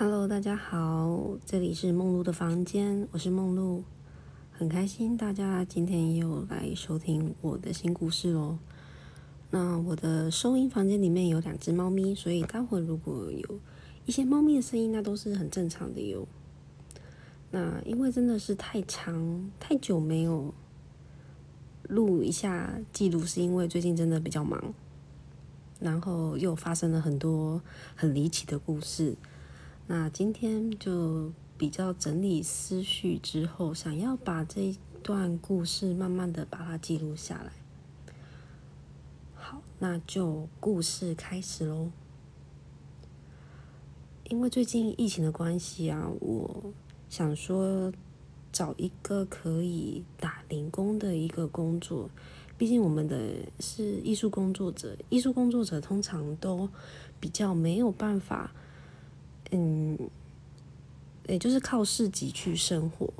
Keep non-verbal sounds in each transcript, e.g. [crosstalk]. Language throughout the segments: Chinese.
Hello，大家好，这里是梦露的房间，我是梦露，很开心大家今天又来收听我的新故事喽。那我的收音房间里面有两只猫咪，所以待会如果有一些猫咪的声音，那都是很正常的哟。那因为真的是太长太久没有录一下记录，是因为最近真的比较忙，然后又发生了很多很离奇的故事。那今天就比较整理思绪之后，想要把这一段故事慢慢的把它记录下来。好，那就故事开始喽。因为最近疫情的关系啊，我想说找一个可以打零工的一个工作。毕竟我们的是艺术工作者，艺术工作者通常都比较没有办法。嗯，也就是靠市集去生活。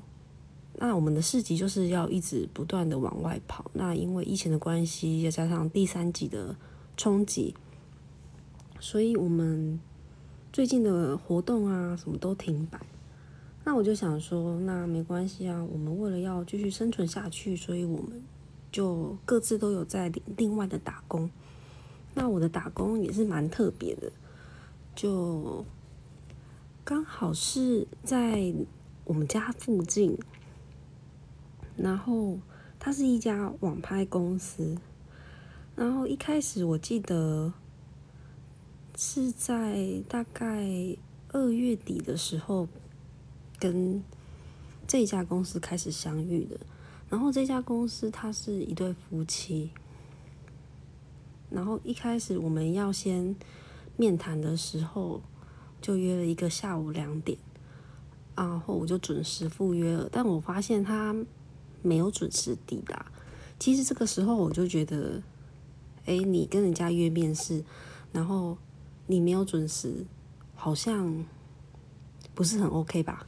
那我们的市集就是要一直不断的往外跑。那因为疫情的关系，再加上第三级的冲击，所以我们最近的活动啊，什么都停摆。那我就想说，那没关系啊，我们为了要继续生存下去，所以我们就各自都有在另外的打工。那我的打工也是蛮特别的，就。刚好是在我们家附近，然后它是一家网拍公司，然后一开始我记得是在大概二月底的时候跟这家公司开始相遇的，然后这家公司它是一对夫妻，然后一开始我们要先面谈的时候。就约了一个下午两点，然后我就准时赴约了。但我发现他没有准时抵达。其实这个时候我就觉得，哎，你跟人家约面试，然后你没有准时，好像不是很 OK 吧？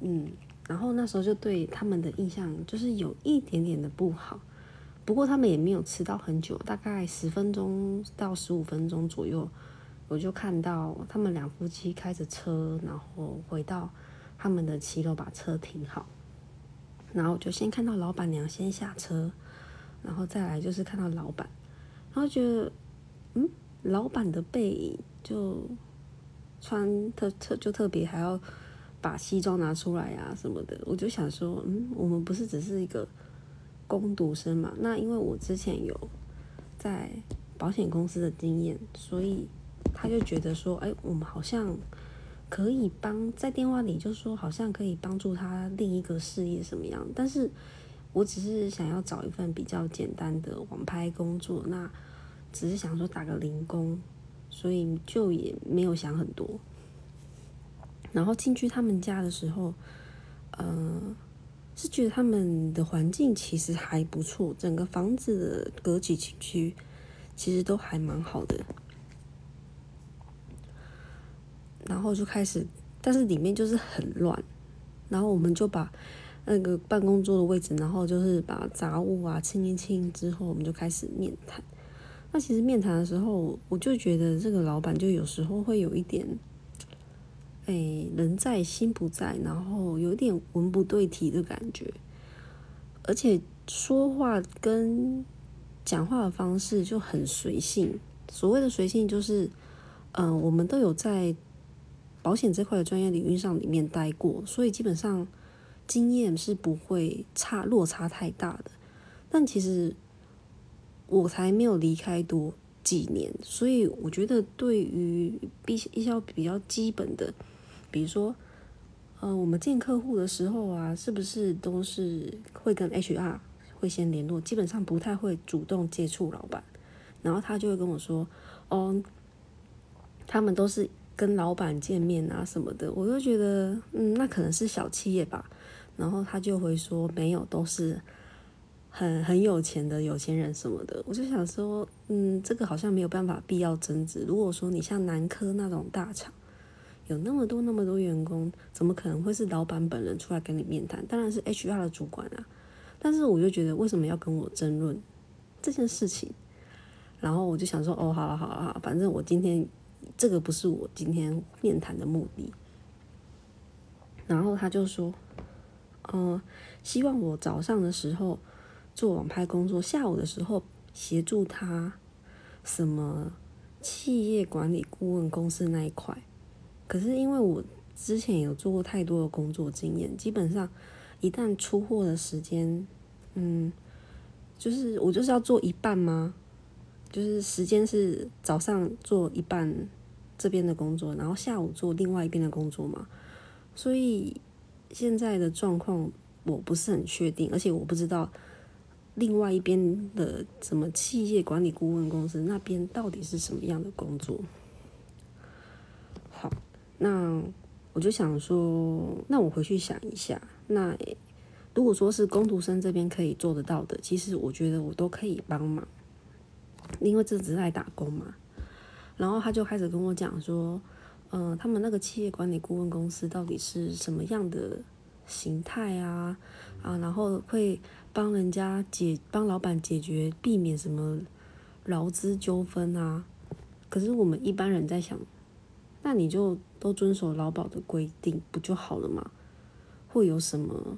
嗯，然后那时候就对他们的印象就是有一点点的不好。不过他们也没有迟到很久，大概十分钟到十五分钟左右。我就看到他们两夫妻开着车，然后回到他们的骑楼，把车停好。然后我就先看到老板娘先下车，然后再来就是看到老板，然后觉得，嗯，老板的背影就穿特特就特别，还要把西装拿出来啊什么的。我就想说，嗯，我们不是只是一个工读生嘛？那因为我之前有在保险公司的经验，所以。他就觉得说，哎，我们好像可以帮在电话里就说，好像可以帮助他另一个事业什么样。但是我只是想要找一份比较简单的网拍工作，那只是想说打个零工，所以就也没有想很多。然后进去他们家的时候，呃，是觉得他们的环境其实还不错，整个房子的格局情区其实都还蛮好的。然后就开始，但是里面就是很乱。然后我们就把那个办公桌的位置，然后就是把杂物啊清一清之后，我们就开始面谈。那其实面谈的时候，我就觉得这个老板就有时候会有一点，哎，人在心不在，然后有点文不对题的感觉，而且说话跟讲话的方式就很随性。所谓的随性，就是，嗯，我们都有在。保险这块的专业领域上里面待过，所以基本上经验是不会差落差太大的。但其实我才没有离开多几年，所以我觉得对于必一些比较基本的，比如说呃，我们见客户的时候啊，是不是都是会跟 HR 会先联络，基本上不太会主动接触老板，然后他就会跟我说，哦，他们都是。跟老板见面啊什么的，我就觉得，嗯，那可能是小企业吧。然后他就会说，没有，都是很很有钱的有钱人什么的。我就想说，嗯，这个好像没有办法必要争执。如果说你像南科那种大厂，有那么多那么多员工，怎么可能会是老板本人出来跟你面谈？当然是 HR 的主管啊。但是我就觉得，为什么要跟我争论这件事情？然后我就想说，哦，好了好了好，反正我今天。这个不是我今天面谈的目的。然后他就说，嗯，希望我早上的时候做网拍工作，下午的时候协助他什么企业管理顾问公司那一块。可是因为我之前有做过太多的工作经验，基本上一旦出货的时间，嗯，就是我就是要做一半吗？就是时间是早上做一半这边的工作，然后下午做另外一边的工作嘛。所以现在的状况我不是很确定，而且我不知道另外一边的什么企业管理顾问公司那边到底是什么样的工作。好，那我就想说，那我回去想一下。那如果说是工读生这边可以做得到的，其实我觉得我都可以帮忙。因为这只是在打工嘛，然后他就开始跟我讲说，嗯，他们那个企业管理顾问公司到底是什么样的形态啊？啊，然后会帮人家解帮老板解决避免什么劳资纠纷啊？可是我们一般人在想，那你就都遵守劳保的规定不就好了吗？会有什么？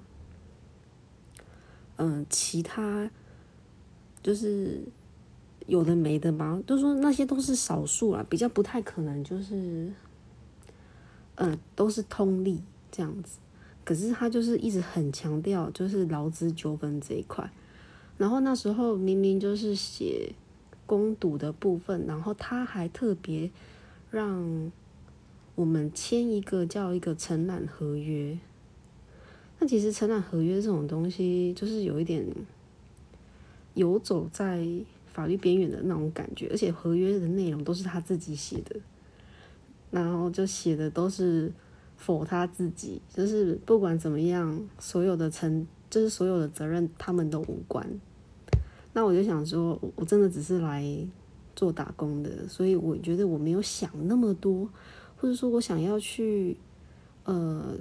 嗯，其他就是。有的没的吧，都说那些都是少数啊，比较不太可能，就是，呃，都是通例这样子。可是他就是一直很强调，就是劳资纠纷这一块。然后那时候明明就是写攻读的部分，然后他还特别让我们签一个叫一个承揽合约。那其实承揽合约这种东西，就是有一点游走在。法律边缘的那种感觉，而且合约的内容都是他自己写的，然后就写的都是否他自己，就是不管怎么样，所有的承就是所有的责任他们都无关。那我就想说，我真的只是来做打工的，所以我觉得我没有想那么多，或者说我想要去呃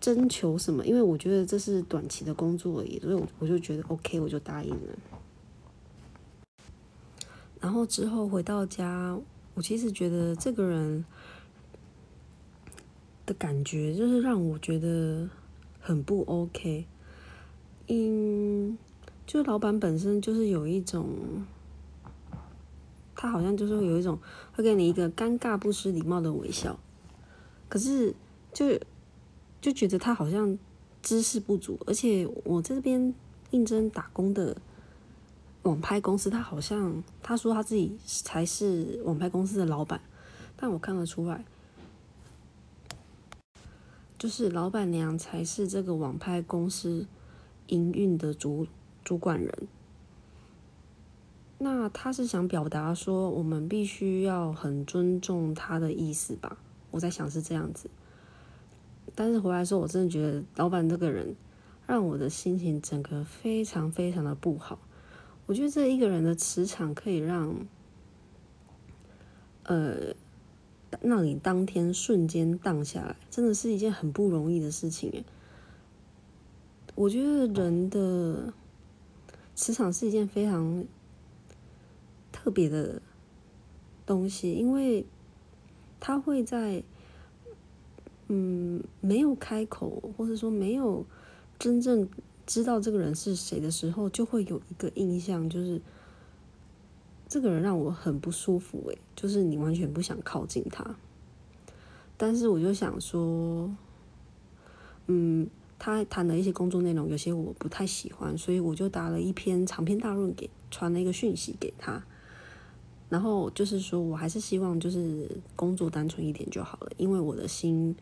征求什么，因为我觉得这是短期的工作而已，所以我我就觉得 OK，我就答应了。然后之后回到家，我其实觉得这个人的感觉就是让我觉得很不 OK。嗯，就老板本身就是有一种，他好像就是有一种会给你一个尴尬不失礼貌的微笑，可是就就觉得他好像知识不足，而且我这边应征打工的。网拍公司，他好像他说他自己才是网拍公司的老板，但我看得出来，就是老板娘才是这个网拍公司营运的主主管人。那他是想表达说，我们必须要很尊重他的意思吧？我在想是这样子。但是回来说，我真的觉得老板这个人让我的心情整个非常非常的不好。我觉得这一个人的磁场可以让，呃，让你当天瞬间荡下来，真的是一件很不容易的事情诶。我觉得人的磁场是一件非常特别的东西，因为他会在嗯没有开口，或者说没有真正。知道这个人是谁的时候，就会有一个印象，就是这个人让我很不舒服。诶，就是你完全不想靠近他。但是我就想说，嗯，他谈的一些工作内容，有些我不太喜欢，所以我就打了一篇长篇大论给，传了一个讯息给他。然后就是说我还是希望就是工作单纯一点就好了，因为我的心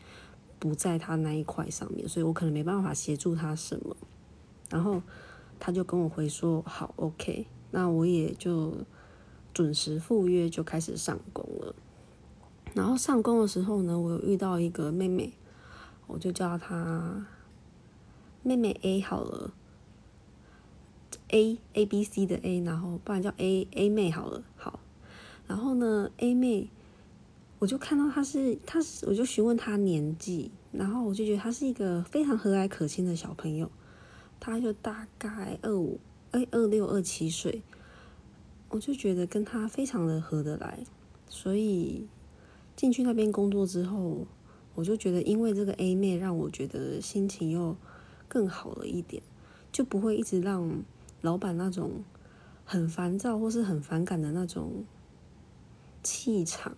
不在他那一块上面，所以我可能没办法协助他什么。然后他就跟我回说好，OK，那我也就准时赴约，就开始上工了。然后上工的时候呢，我有遇到一个妹妹，我就叫她妹妹 A 好了，A A B C 的 A，然后不然叫 A A 妹好了，好。然后呢，A 妹，我就看到她是，她是，我就询问她年纪，然后我就觉得她是一个非常和蔼可亲的小朋友。他就大概二五哎二六二七岁，我就觉得跟他非常的合得来，所以进去那边工作之后，我就觉得因为这个 A 妹让我觉得心情又更好了一点，就不会一直让老板那种很烦躁或是很反感的那种气场，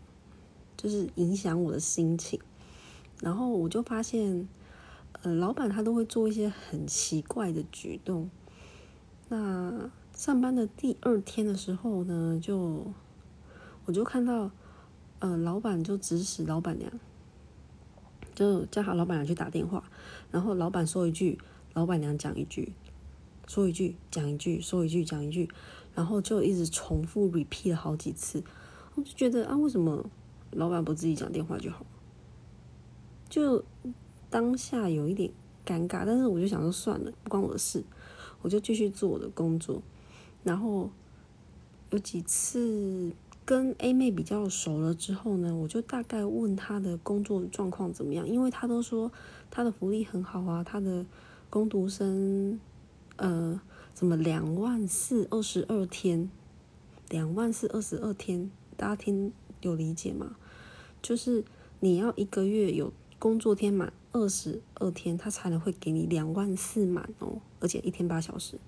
就是影响我的心情。然后我就发现，呃，老板他都会做一些很奇怪的举动。那上班的第二天的时候呢，就我就看到。呃，老板就指使老板娘，就叫他老板娘去打电话，然后老板说一句，老板娘讲一句，说一句讲一句，说一句讲一句，然后就一直重复 repeat 了好几次，我就觉得啊，为什么老板不自己讲电话就好？就当下有一点尴尬，但是我就想说算了，不关我的事，我就继续做我的工作，然后有几次。跟 A 妹比较熟了之后呢，我就大概问她的工作状况怎么样，因为她都说她的福利很好啊，她的工读生，呃，怎么两万四二十二天，两万四二十二天，大家听有理解吗？就是你要一个月有工作天满二十二天，他才能会给你两万四满哦，而且一天八小时。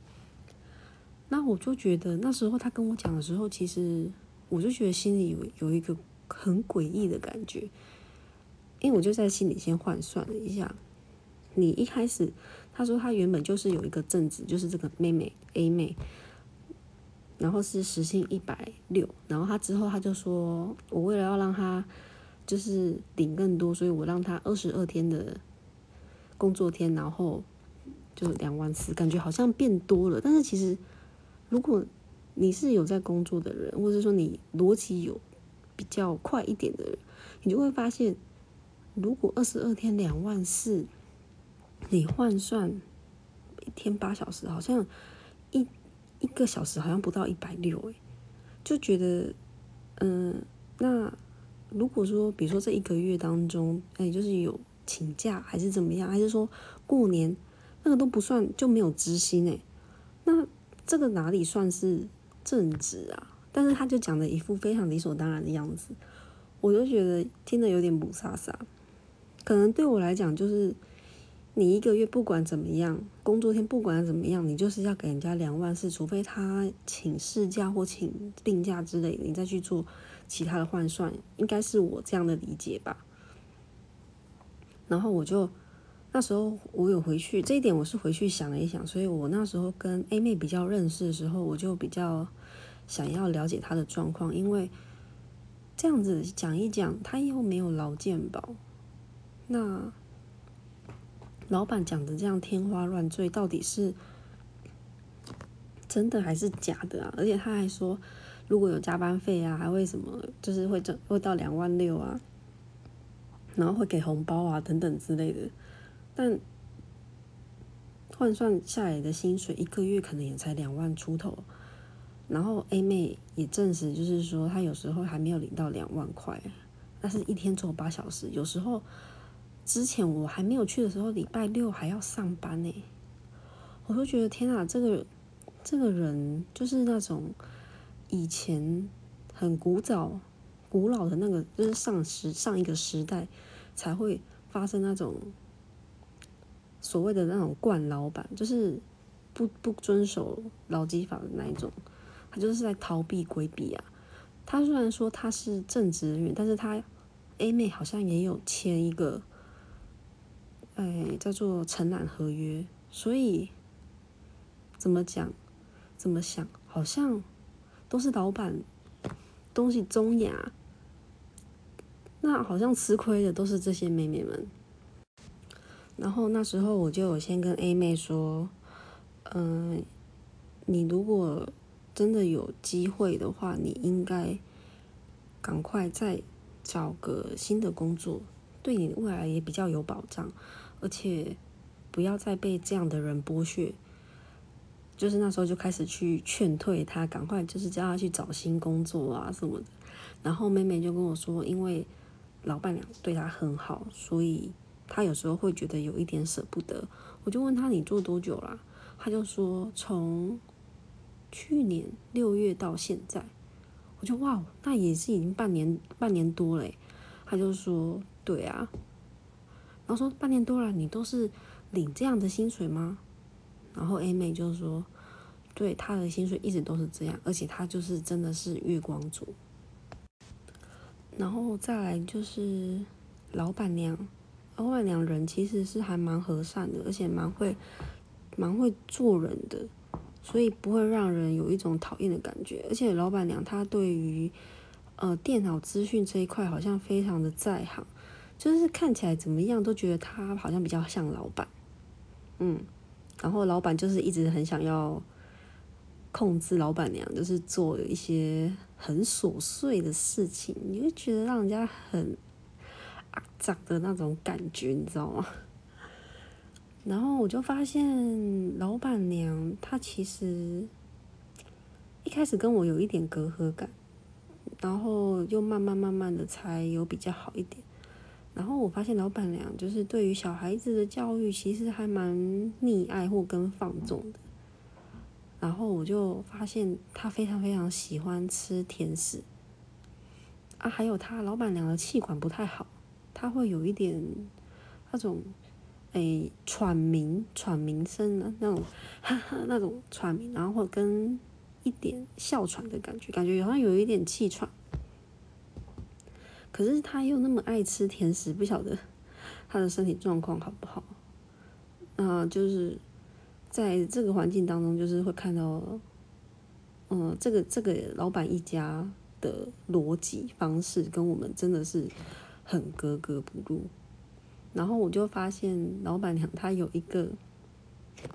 那我就觉得那时候他跟我讲的时候，其实。我就觉得心里有有一个很诡异的感觉，因为我就在心里先换算了一下，你一开始他说他原本就是有一个正职，就是这个妹妹 A 妹，然后是时薪一百六，然后他之后他就说我为了要让他就是领更多，所以我让他二十二天的工作天，然后就两万四，感觉好像变多了，但是其实如果。你是有在工作的人，或者说你逻辑有比较快一点的人，你就会发现，如果二十二天两万四，你换算一天八小时，好像一一个小时好像不到一百六诶，就觉得，嗯，那如果说比如说这一个月当中，哎，就是有请假还是怎么样，还是说过年那个都不算就没有知心诶，那这个哪里算是？正直啊，但是他就讲的一副非常理所当然的样子，我就觉得听得有点不飒飒。可能对我来讲，就是你一个月不管怎么样，工作天不管怎么样，你就是要给人家两万四，除非他请事假或请病假之类的，你再去做其他的换算，应该是我这样的理解吧。然后我就。那时候我有回去，这一点我是回去想了一想，所以我那时候跟 A 妹比较认识的时候，我就比较想要了解她的状况，因为这样子讲一讲，她又没有劳健保，那老板讲的这样天花乱坠，到底是真的还是假的啊？而且他还说，如果有加班费啊，还会什么，就是会挣会到两万六啊，然后会给红包啊等等之类的。但换算下来的薪水一个月可能也才两万出头，然后 A 妹也证实，就是说她有时候还没有领到两万块，但是一天做八小时，有时候之前我还没有去的时候，礼拜六还要上班呢，我都觉得天啊，这个这个人就是那种以前很古早、古老的那个，就是上时上一个时代才会发生那种。所谓的那种惯老板，就是不不遵守劳基法的那一种，他就是在逃避规避啊。他虽然说他是正职人员，但是他 A 妹好像也有签一个，哎，叫做承揽合约。所以怎么讲，怎么想，好像都是老板东西中雅，那好像吃亏的都是这些妹妹们。然后那时候我就有先跟 A 妹说，嗯，你如果真的有机会的话，你应该赶快再找个新的工作，对你未来也比较有保障，而且不要再被这样的人剥削。就是那时候就开始去劝退他，赶快就是叫他去找新工作啊什么的。然后妹妹就跟我说，因为老板娘对她很好，所以。他有时候会觉得有一点舍不得，我就问他你做多久啦？他就说从去年六月到现在，我就哇，那也是已经半年半年多嘞。他就说：“对啊。”然后说：“半年多了，你都是领这样的薪水吗？”然后 A 妹就说：“对，他的薪水一直都是这样，而且他就是真的是月光族。”然后再来就是老板娘，老板娘人其实是还蛮和善的，而且蛮会蛮会做人的，所以不会让人有一种讨厌的感觉。而且老板娘她对于呃电脑资讯这一块好像非常的在行，就是看起来怎么样都觉得她好像比较像老板，嗯，然后老板就是一直很想要控制老板娘，就是做一些。很琐碎的事情，你会觉得让人家很啊脏的那种感觉，你知道吗？然后我就发现老板娘她其实一开始跟我有一点隔阂感，然后又慢慢慢慢的才有比较好一点。然后我发现老板娘就是对于小孩子的教育，其实还蛮溺爱或跟放纵的。然后我就发现他非常非常喜欢吃甜食啊，还有他老板娘的气管不太好，他会有一点那种诶喘鸣喘鸣声的那种哈哈那种喘鸣，然后或跟一点哮喘的感觉，感觉好像有一点气喘。可是他又那么爱吃甜食，不晓得 [laughs] 他的身体状况好不好？啊，就是。在这个环境当中，就是会看到，嗯，这个这个老板一家的逻辑方式跟我们真的是很格格不入。然后我就发现，老板娘她有一个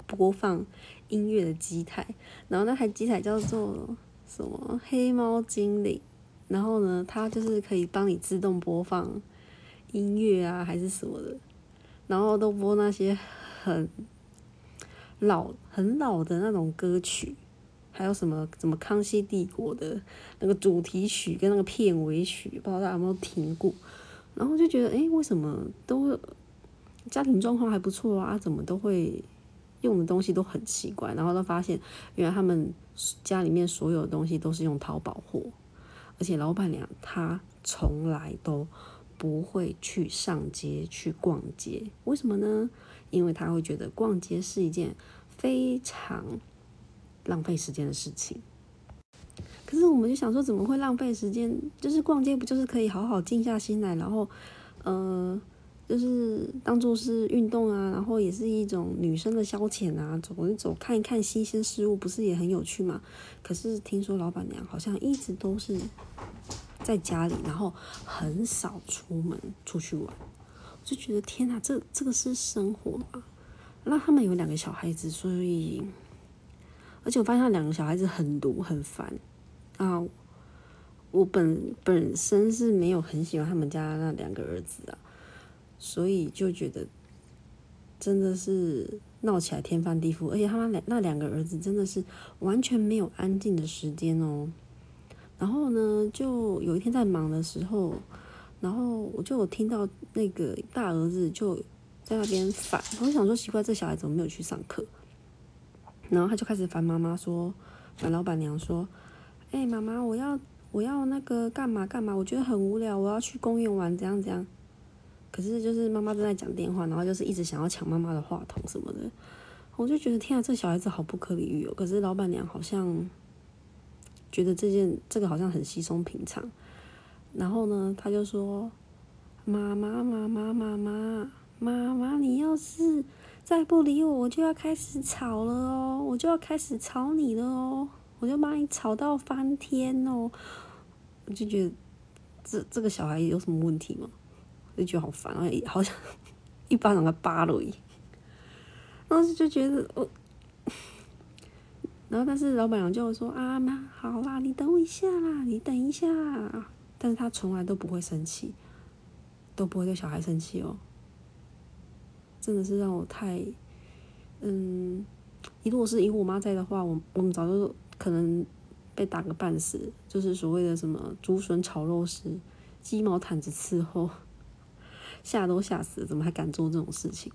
播放音乐的机台，然后那台机台叫做什么“黑猫精灵”，然后呢，它就是可以帮你自动播放音乐啊，还是什么的，然后都播那些很。老很老的那种歌曲，还有什么什么《康熙帝国》的那个主题曲跟那个片尾曲，不知道大家有没有听过？然后就觉得，哎，为什么都家庭状况还不错啊？怎么都会用的东西都很奇怪？然后都发现，原来他们家里面所有的东西都是用淘宝货，而且老板娘她从来都不会去上街去逛街，为什么呢？因为她会觉得逛街是一件非常浪费时间的事情。可是我们就想说，怎么会浪费时间？就是逛街不就是可以好好静下心来，然后，呃，就是当做是运动啊，然后也是一种女生的消遣啊，走一走，看一看新鲜事物，不是也很有趣吗？可是听说老板娘好像一直都是在家里，然后很少出门出去玩。我就觉得天哪，这这个是生活吗？那他们有两个小孩子，所以，而且我发现两个小孩子很毒很烦啊。我本本身是没有很喜欢他们家那两个儿子啊，所以就觉得真的是闹起来天翻地覆。而且他们两那两个儿子真的是完全没有安静的时间哦。然后呢，就有一天在忙的时候。然后我就有听到那个大儿子就在那边烦，我想说奇怪，这小孩怎么没有去上课？然后他就开始烦妈妈说，烦老板娘说，哎，妈妈，我要我要那个干嘛干嘛？我觉得很无聊，我要去公园玩，怎样怎样。可是就是妈妈正在讲电话，然后就是一直想要抢妈妈的话筒什么的，我就觉得天啊，这小孩子好不可理喻哦。可是老板娘好像觉得这件这个好像很稀松平常。然后呢，他就说：“妈妈，妈妈，妈妈，妈妈，你要是再不理我，我就要开始吵了哦，我就要开始吵你了哦，我就把你吵到翻天哦。”我就觉得这这个小孩有什么问题吗？就觉得好烦啊，好像一巴掌给他扒了。当时就觉得我，然后但是老板娘就说：“啊妈，好啦，你等我一下啦，你等一下。”但是他从来都不会生气，都不会对小孩生气哦，真的是让我太，嗯，如果是以我妈在的话，我我们早就可能被打个半死，就是所谓的什么竹笋炒肉丝、鸡毛毯子伺候，吓都吓死了，怎么还敢做这种事情？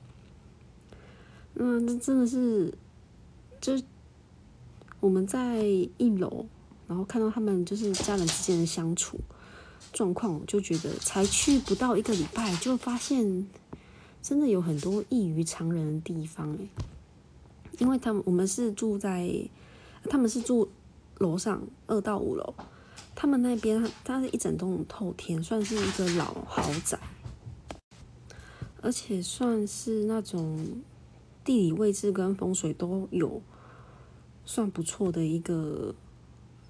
那，这真的是，就我们在一楼，然后看到他们就是家人之间的相处。状况，就觉得才去不到一个礼拜，就发现真的有很多异于常人的地方诶。因为他们我们是住在，他们是住楼上二到五楼，他们那边它是一整栋透天，算是一个老豪宅，而且算是那种地理位置跟风水都有算不错的一个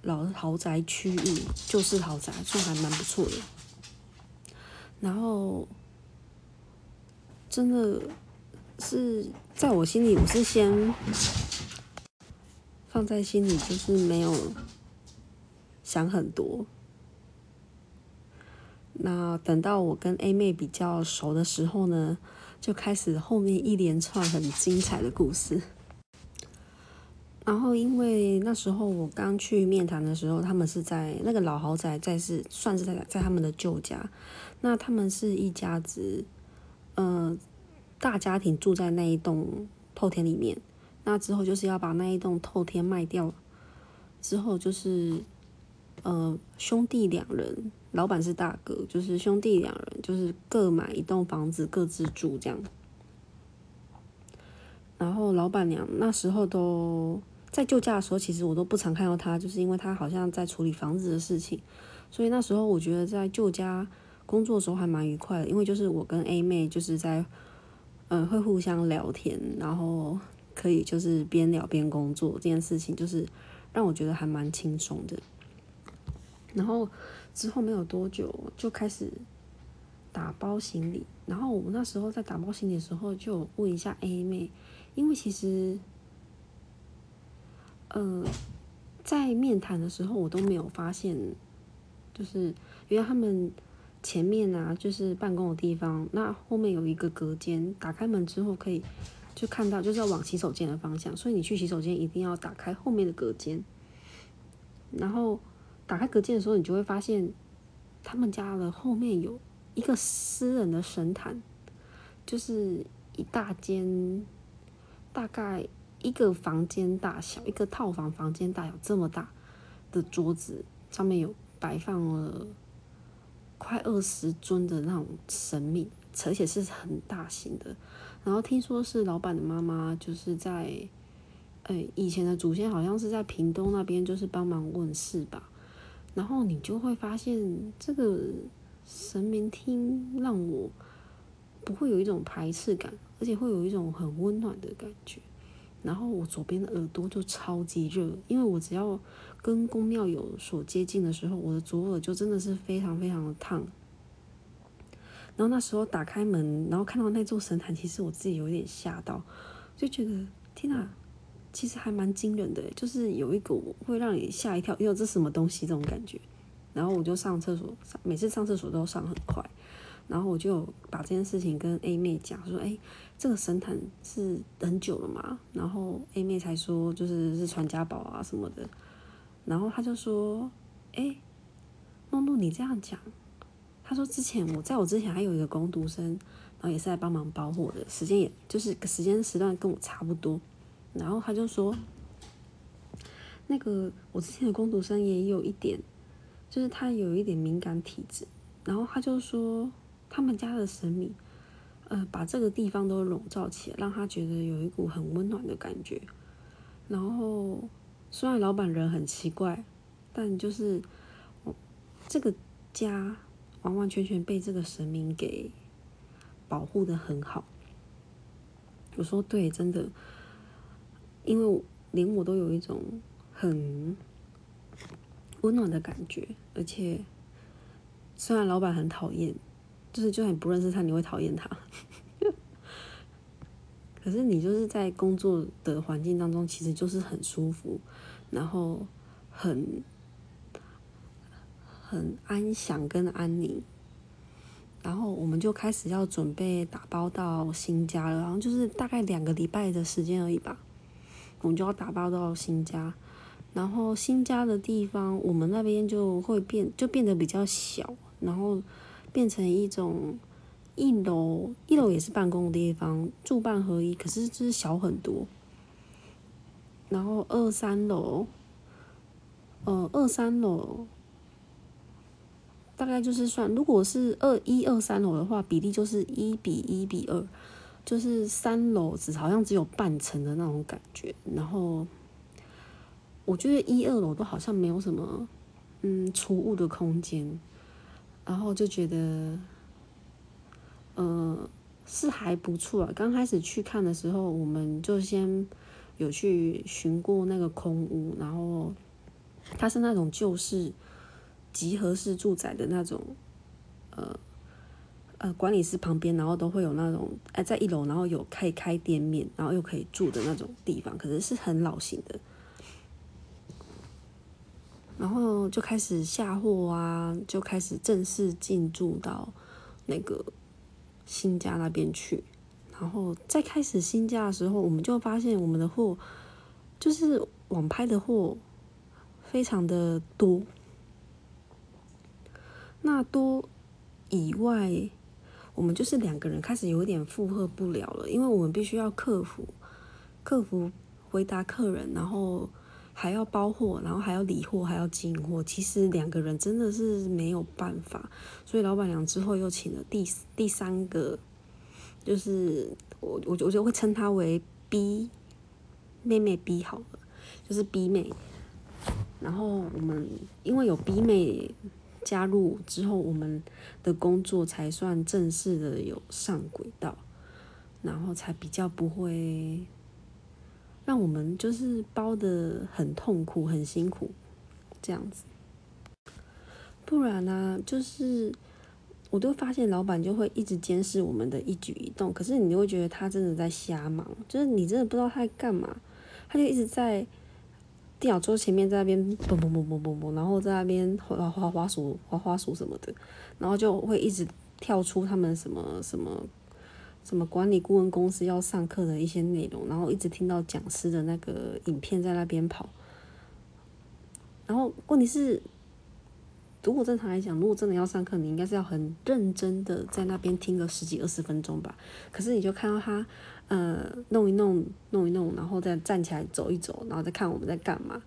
老豪宅区域，就是豪宅，算还蛮不错的。然后真的。是在我心里，我是先放在心里，就是没有想很多。那等到我跟 A 妹比较熟的时候呢，就开始后面一连串很精彩的故事。然后因为那时候我刚去面谈的时候，他们是在那个老豪宅，在是算是在在他们的旧家。那他们是一家子，嗯。大家庭住在那一栋透天里面，那之后就是要把那一栋透天卖掉，之后就是呃兄弟两人，老板是大哥，就是兄弟两人就是各买一栋房子各自住这样。然后老板娘那时候都在救驾的时候，其实我都不常看到他，就是因为他好像在处理房子的事情，所以那时候我觉得在旧家工作的时候还蛮愉快的，因为就是我跟 A 妹就是在。嗯，会互相聊天，然后可以就是边聊边工作，这件事情就是让我觉得还蛮轻松的。然后之后没有多久就开始打包行李，然后我那时候在打包行李的时候就问一下 A 妹，因为其实，呃，在面谈的时候我都没有发现，就是因为他们。前面啊，就是办公的地方，那后面有一个隔间，打开门之后可以就看到，就是要往洗手间的方向，所以你去洗手间一定要打开后面的隔间。然后打开隔间的时候，你就会发现他们家的后面有一个私人的神坛，就是一大间，大概一个房间大小，一个套房房间大小这么大的桌子，上面有摆放了。快二十尊的那种神明，而且是很大型的。然后听说是老板的妈妈，就是在，哎，以前的祖先好像是在屏东那边，就是帮忙问事吧。然后你就会发现，这个神明厅让我不会有一种排斥感，而且会有一种很温暖的感觉。然后我左边的耳朵就超级热，因为我只要跟宫庙有所接近的时候，我的左耳就真的是非常非常的烫。然后那时候打开门，然后看到那座神坛，其实我自己有点吓到，就觉得天哪，其实还蛮惊人的，就是有一股会让你吓一跳，哟，这什么东西这种感觉。然后我就上厕所，每次上厕所都上很快。然后我就把这件事情跟 A 妹讲，说：“哎，这个神坛是很久了嘛？”然后 A 妹才说：“就是是传家宝啊什么的。”然后他就说：“哎，梦露，你这样讲。”他说：“之前我在我之前还有一个工读生，然后也是来帮忙包货的，时间也就是时间时段跟我差不多。”然后他就说：“那个我之前的工读生也有一点，就是他有一点敏感体质。”然后他就说。他们家的神明，呃，把这个地方都笼罩起来，让他觉得有一股很温暖的感觉。然后，虽然老板人很奇怪，但就是这个家完完全全被这个神明给保护的很好。我说对，真的，因为连我都有一种很温暖的感觉，而且虽然老板很讨厌。就是，就算你不认识他，你会讨厌他。[laughs] 可是你就是在工作的环境当中，其实就是很舒服，然后很很安详跟安宁。然后我们就开始要准备打包到新家了，然后就是大概两个礼拜的时间而已吧，我们就要打包到新家。然后新家的地方，我们那边就会变，就变得比较小，然后。变成一种一楼，一楼也是办公的地方，住办合一，可是就是小很多。然后二三楼，呃，二三楼大概就是算，如果是二一二三楼的话，比例就是一比一比二，就是三楼只好像只有半层的那种感觉。然后我觉得一二楼都好像没有什么嗯储物的空间，然后就觉得，呃，是还不错啊。刚开始去看的时候，我们就先有去巡过那个空屋，然后它是那种旧式。集合式住宅的那种，呃呃，管理室旁边，然后都会有那种，哎，在一楼，然后有可以开店面，然后又可以住的那种地方，可是是很老型的。然后就开始下货啊，就开始正式进驻到那个新家那边去。然后在开始新家的时候，我们就发现我们的货就是网拍的货非常的多。那多以外，我们就是两个人开始有点负荷不了了，因为我们必须要克服、克服回答客人，然后还要包货，然后还要理货，还要进货。其实两个人真的是没有办法，所以老板娘之后又请了第第三个，就是我我我就会称她为 B 妹妹 B 好了，就是 B 妹。然后我们因为有 B 妹。加入之后，我们的工作才算正式的有上轨道，然后才比较不会让我们就是包的很痛苦、很辛苦这样子。不然呢，就是我都发现老板就会一直监视我们的一举一动，可是你就会觉得他真的在瞎忙，就是你真的不知道他在干嘛，他就一直在。电脑桌前面在那边嘣嘣嘣嘣嘣嘣，然后在那边滑滑滑鼠、滑滑鼠什么的，然后就会一直跳出他们什么什么什么管理顾问公司要上课的一些内容，然后一直听到讲师的那个影片在那边跑。然后问题是，如果正常来讲，如果真的要上课，你应该是要很认真的在那边听个十几二十分钟吧。可是你就看到他。呃，弄一弄，弄一弄，然后再站起来走一走，然后再看我们在干嘛。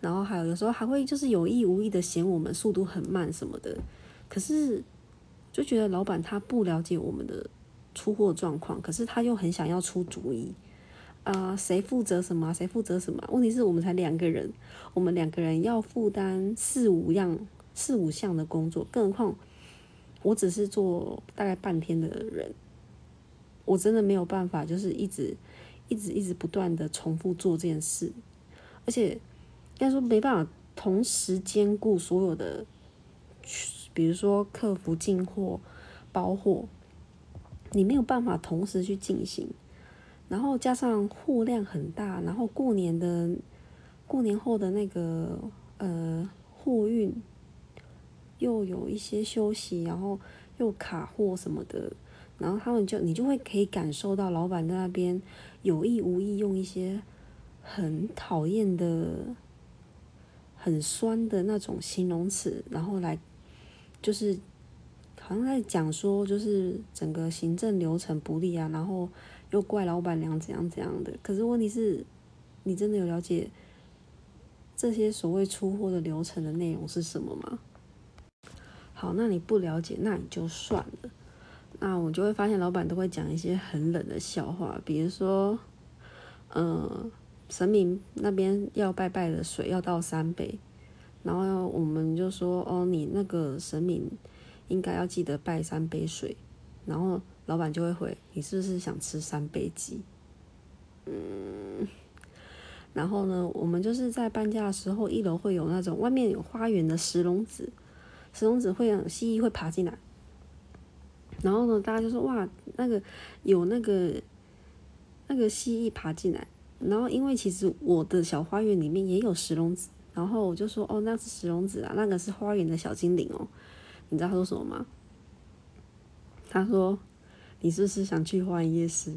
然后还有有时候还会就是有意无意的嫌我们速度很慢什么的。可是就觉得老板他不了解我们的出货状况，可是他又很想要出主意。啊，谁负责什么？谁负责什么？问题是我们才两个人，我们两个人要负担四五样、四五项的工作，更何况我只是做大概半天的人。我真的没有办法，就是一直、一直、一直不断的重复做这件事，而且应该说没办法同时兼顾所有的，比如说客服进货、包货，你没有办法同时去进行，然后加上货量很大，然后过年的过年后的那个呃货运又有一些休息，然后又卡货什么的。然后他们就，你就会可以感受到老板在那边有意无意用一些很讨厌的、很酸的那种形容词，然后来就是好像在讲说，就是整个行政流程不利啊，然后又怪老板娘怎样怎样的。可是问题是，你真的有了解这些所谓出货的流程的内容是什么吗？好，那你不了解，那你就算了。那我就会发现，老板都会讲一些很冷的笑话，比如说，嗯，神明那边要拜拜的水要倒三杯，然后我们就说，哦，你那个神明应该要记得拜三杯水，然后老板就会回，你是不是想吃三杯鸡？嗯，然后呢，我们就是在搬家的时候，一楼会有那种外面有花园的石龙子，石龙子会蜥蜴会爬进来。然后呢，大家就说哇，那个有那个那个蜥蜴爬进来。然后因为其实我的小花园里面也有石龙子，然后我就说哦，那是石龙子啊，那个是花园的小精灵哦。你知道他说什么吗？他说你是不是想去花园夜市？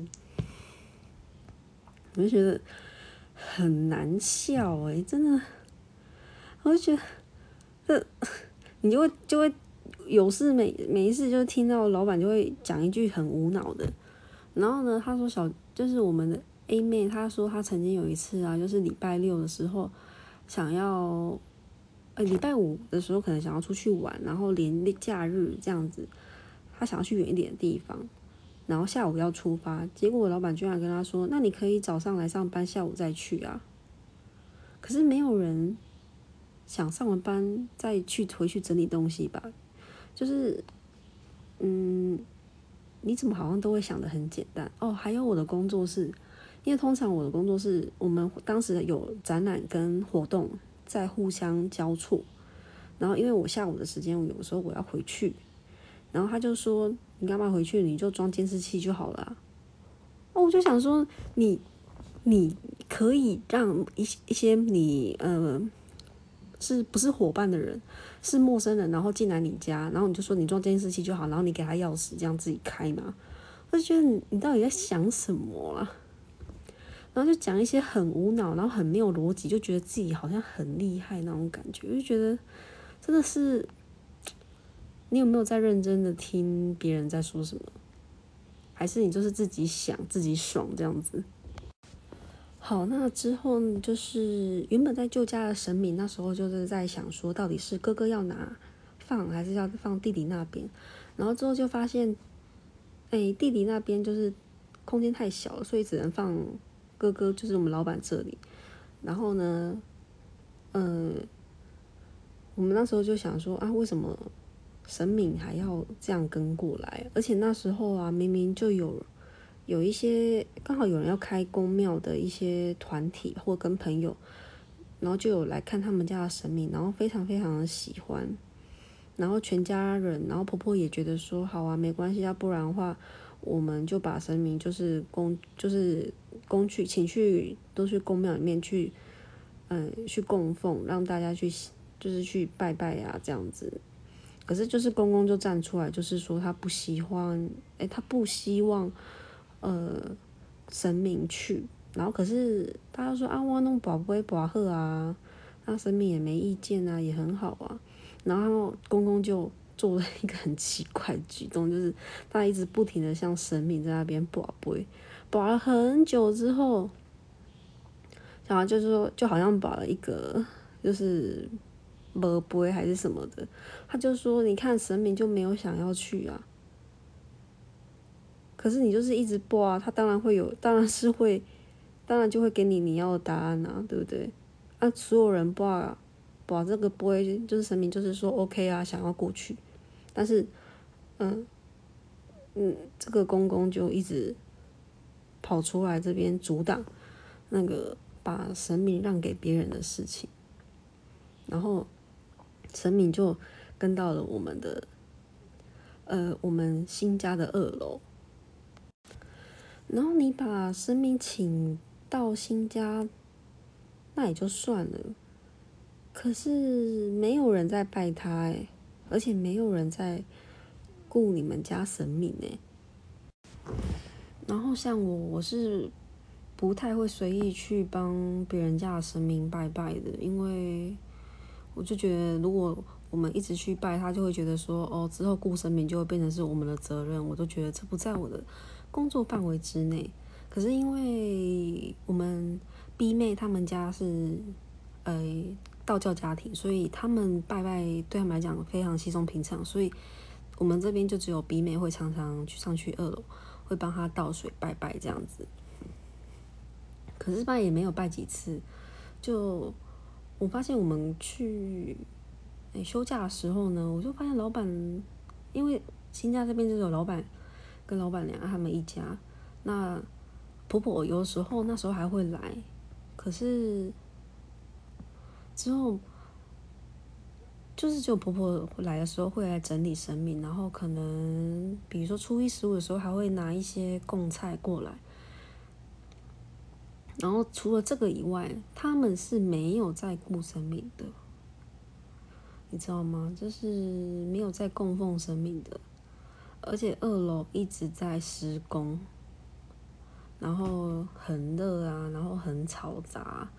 我就觉得很难笑诶，真的，我就觉得这你就会就会。有事没没一事，就听到老板就会讲一句很无脑的。然后呢，他说小就是我们的 A 妹，她说她曾经有一次啊，就是礼拜六的时候想要呃，礼拜五的时候可能想要出去玩，然后连假日这样子，他想要去远一点的地方，然后下午要出发，结果老板居然跟他说：“那你可以早上来上班，下午再去啊。”可是没有人想上完班再去回去整理东西吧？就是，嗯，你怎么好像都会想的很简单哦？还有我的工作室，因为通常我的工作室，我们当时有展览跟活动。在互相交错，然后因为我下午的时间，我有时候我要回去，然后他就说：“你干嘛回去？你就装监视器就好了。”哦，我就想说，你你可以让一一些你呃是不是伙伴的人，是陌生人，然后进来你家，然后你就说你装监视器就好，然后你给他钥匙，这样自己开嘛？我就觉得你你到底在想什么啊？然后就讲一些很无脑，然后很没有逻辑，就觉得自己好像很厉害那种感觉，就觉得真的是，你有没有在认真的听别人在说什么？还是你就是自己想自己爽这样子？好，那之后就是原本在旧家的神明，那时候就是在想说，到底是哥哥要拿放，还是要放弟弟那边？然后之后就发现，哎，弟弟那边就是空间太小了，所以只能放。哥哥就是我们老板这里，然后呢，嗯，我们那时候就想说啊，为什么神明还要这样跟过来？而且那时候啊，明明就有有一些刚好有人要开公庙的一些团体或跟朋友，然后就有来看他们家的神明，然后非常非常的喜欢，然后全家人，然后婆婆也觉得说好啊，没关系，要不然的话。我们就把神明就是供就是供去请去都去公庙里面去，嗯，去供奉，让大家去就是去拜拜呀这样子。可是就是公公就站出来，就是说他不喜欢，哎，他不希望呃神明去。然后可是大家说啊，我弄宝贝宝鹤啊，那神明也没意见啊，也很好啊。然后公公就。做了一个很奇怪的举动，就是他一直不停的向神明在那边卜杯，卜了很久之后，然后就是说，就好像卜了一个就是没杯还是什么的，他就说：“你看神明就没有想要去啊，可是你就是一直播啊，他当然会有，[laughs] 当然是会，当然就会给你你要的答案啊，对不对？啊，所有人卜啊，卜这个杯，就是神明就是说 OK 啊，想要过去。”但是，嗯，嗯，这个公公就一直跑出来这边阻挡那个把神明让给别人的事情，然后神明就跟到了我们的，呃，我们新家的二楼，然后你把神明请到新家，那也就算了，可是没有人在拜他，哎。而且没有人在顾你们家神明呢。然后像我，我是不太会随意去帮别人家的神明拜拜的，因为我就觉得，如果我们一直去拜，他就会觉得说，哦，之后顾神明就会变成是我们的责任。我都觉得这不在我的工作范围之内。可是因为我们 B 妹他们家是，呃。道教家庭，所以他们拜拜对他们来讲非常稀松平常，所以我们这边就只有 B 妹会常常去上去二楼，会帮他倒水拜拜这样子。可是拜也没有拜几次，就我发现我们去休假的时候呢，我就发现老板，因为新家这边就有老板跟老板娘他们一家，那婆婆有时候那时候还会来，可是。之后，就是只有婆婆来的时候会来整理神明，然后可能比如说初一十五的时候还会拿一些贡菜过来。然后除了这个以外，他们是没有在顾神明的，你知道吗？就是没有在供奉神明的，而且二楼一直在施工，然后很热啊，然后很嘈杂，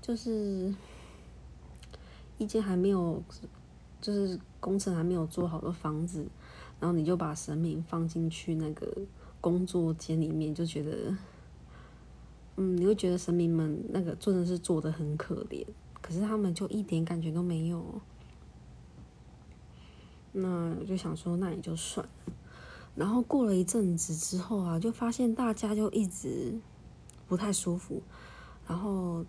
就是。一间还没有，就是工程还没有做好的房子，然后你就把神明放进去那个工作间里面，就觉得，嗯，你会觉得神明们那个真的是做的很可怜，可是他们就一点感觉都没有。那我就想说，那也就算了。然后过了一阵子之后啊，就发现大家就一直不太舒服。然后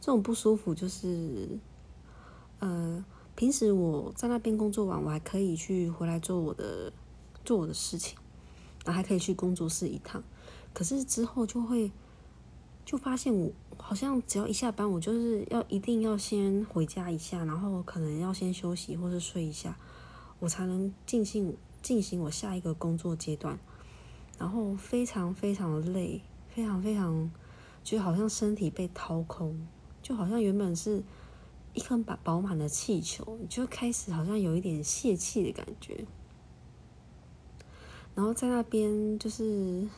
这种不舒服就是，呃，平时我在那边工作完，我还可以去回来做我的做我的事情，然后还可以去工作室一趟。可是之后就会就发现我好像只要一下班，我就是要一定要先回家一下，然后可能要先休息或是睡一下，我才能进行进行我下一个工作阶段。然后非常非常的累，非常非常。就好像身体被掏空，就好像原本是一颗饱饱满的气球，就开始好像有一点泄气的感觉。然后在那边就是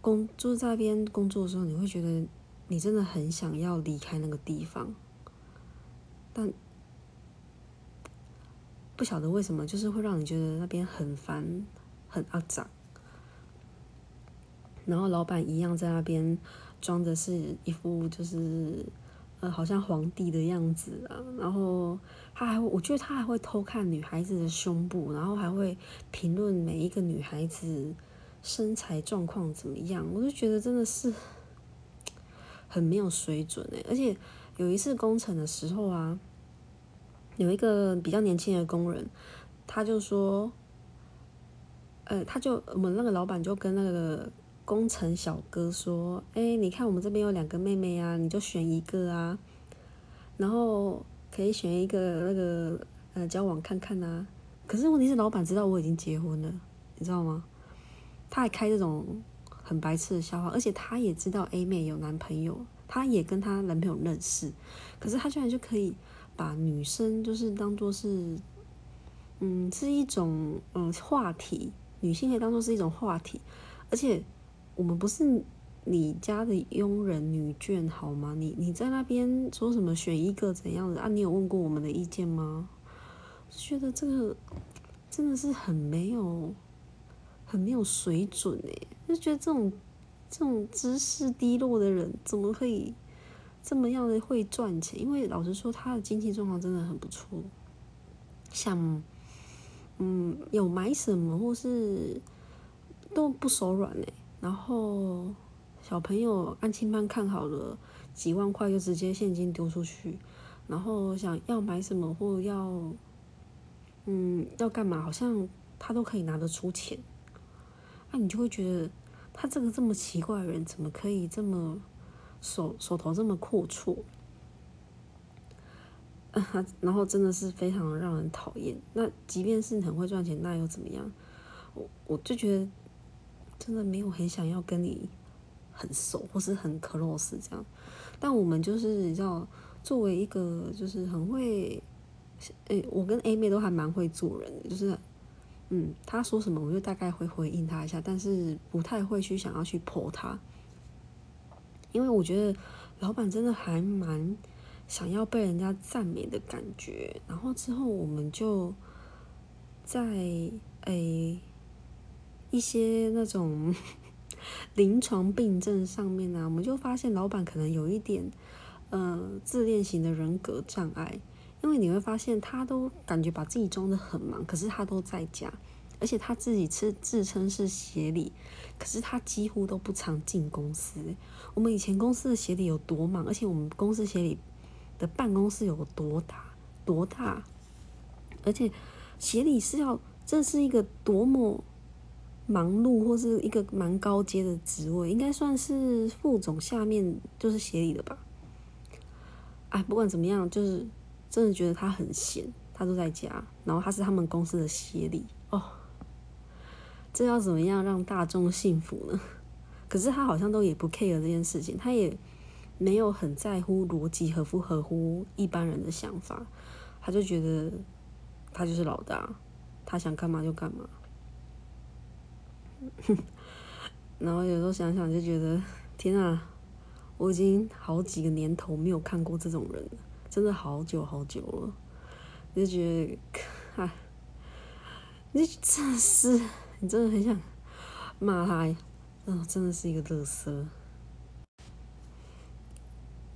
工，就是在那边工作的时候，你会觉得你真的很想要离开那个地方，但不晓得为什么，就是会让你觉得那边很烦、很肮脏。然后老板一样在那边装的是一副就是呃好像皇帝的样子啊，然后他还我觉得他还会偷看女孩子的胸部，然后还会评论每一个女孩子身材状况怎么样，我就觉得真的是很没有水准哎！而且有一次工程的时候啊，有一个比较年轻的工人，他就说，呃，他就我们那个老板就跟那个。工程小哥说：“哎，你看我们这边有两个妹妹啊，你就选一个啊，然后可以选一个那个呃交往看看啊。可是问题是，老板知道我已经结婚了，你知道吗？他还开这种很白痴的笑话，而且他也知道 A 妹有男朋友，他也跟她男朋友认识，可是他居然就可以把女生就是当做是，嗯，是一种嗯话题，女性可以当做是一种话题，而且。”我们不是你家的佣人女眷好吗？你你在那边说什么选一个怎样的啊？你有问过我们的意见吗？我觉得这个真的是很没有很没有水准诶，就觉得这种这种知识低落的人怎么可以这么样的会赚钱？因为老实说，他的经济状况真的很不错，像嗯有买什么或是都不手软诶。然后小朋友安亲班看好了几万块就直接现金丢出去，然后想要买什么或要嗯要干嘛，好像他都可以拿得出钱，那你就会觉得他这个这么奇怪的人怎么可以这么手手头这么阔绰？然后真的是非常让人讨厌。那即便是很会赚钱，那又怎么样？我我就觉得。真的没有很想要跟你很熟或是很 close 这样，但我们就是你知道，作为一个就是很会，诶，我跟 A 妹都还蛮会做人的，就是，嗯，他说什么我就大概会回应他一下，但是不太会去想要去泼他，因为我觉得老板真的还蛮想要被人家赞美的感觉，然后之后我们就在诶。一些那种 [laughs] 临床病症上面呢，我们就发现老板可能有一点，呃，自恋型的人格障碍。因为你会发现，他都感觉把自己装的很忙，可是他都在家，而且他自己是自称是协理，可是他几乎都不常进公司。我们以前公司的协理有多忙，而且我们公司协理的办公室有多大多大，而且协理是要这是一个多么。忙碌或是一个蛮高阶的职位，应该算是副总下面就是协理的吧。哎，不管怎么样，就是真的觉得他很闲，他都在家，然后他是他们公司的协理。这要怎么样让大众幸福呢？[laughs] 可是他好像都也不 care 这件事情，他也没有很在乎逻辑合不合乎一般人的想法，他就觉得他就是老大，他想干嘛就干嘛。[laughs] 然后有时候想想就觉得，天啊，我已经好几个年头没有看过这种人了，真的好久好久了。就觉得，[sighs] 哎，你真是，你真的很想骂他，嗯，真的是一个乐色。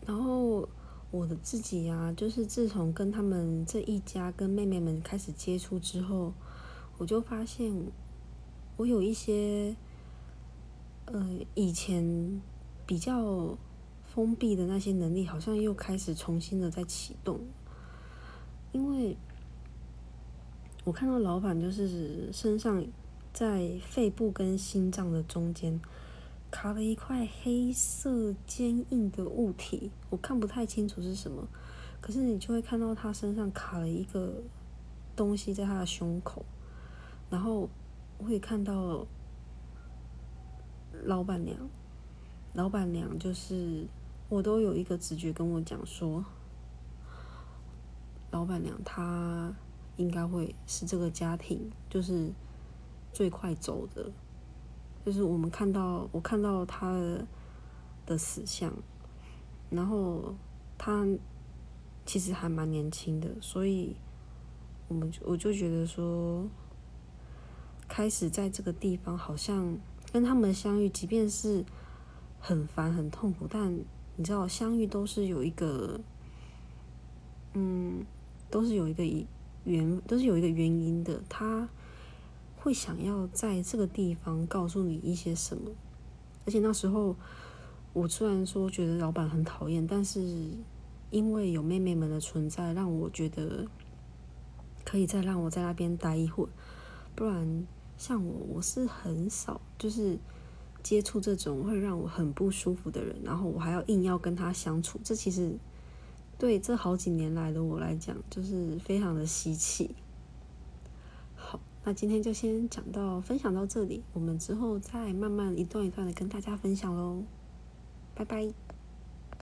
然后我的自己啊，就是自从跟他们这一家跟妹妹们开始接触之后，我就发现我有一些呃以前比较封闭的那些能力，好像又开始重新的在启动。因为我看到老板就是身上在肺部跟心脏的中间。卡了一块黑色坚硬的物体，我看不太清楚是什么，可是你就会看到他身上卡了一个东西在他的胸口，然后我也看到老板娘，老板娘就是我都有一个直觉跟我讲说，老板娘她应该会是这个家庭就是最快走的。就是我们看到，我看到他的的死相，然后他其实还蛮年轻的，所以我们我就觉得说，开始在这个地方好像跟他们相遇，即便是很烦很痛苦，但你知道相遇都是有一个，嗯，都是有一个原，都是有一个原因的，他。会想要在这个地方告诉你一些什么，而且那时候我虽然说觉得老板很讨厌，但是因为有妹妹们的存在，让我觉得可以再让我在那边待一会。不然像我，我是很少就是接触这种会让我很不舒服的人，然后我还要硬要跟他相处，这其实对这好几年来的我来讲，就是非常的稀奇。那今天就先讲到分享到这里，我们之后再慢慢一段一段的跟大家分享喽，拜拜。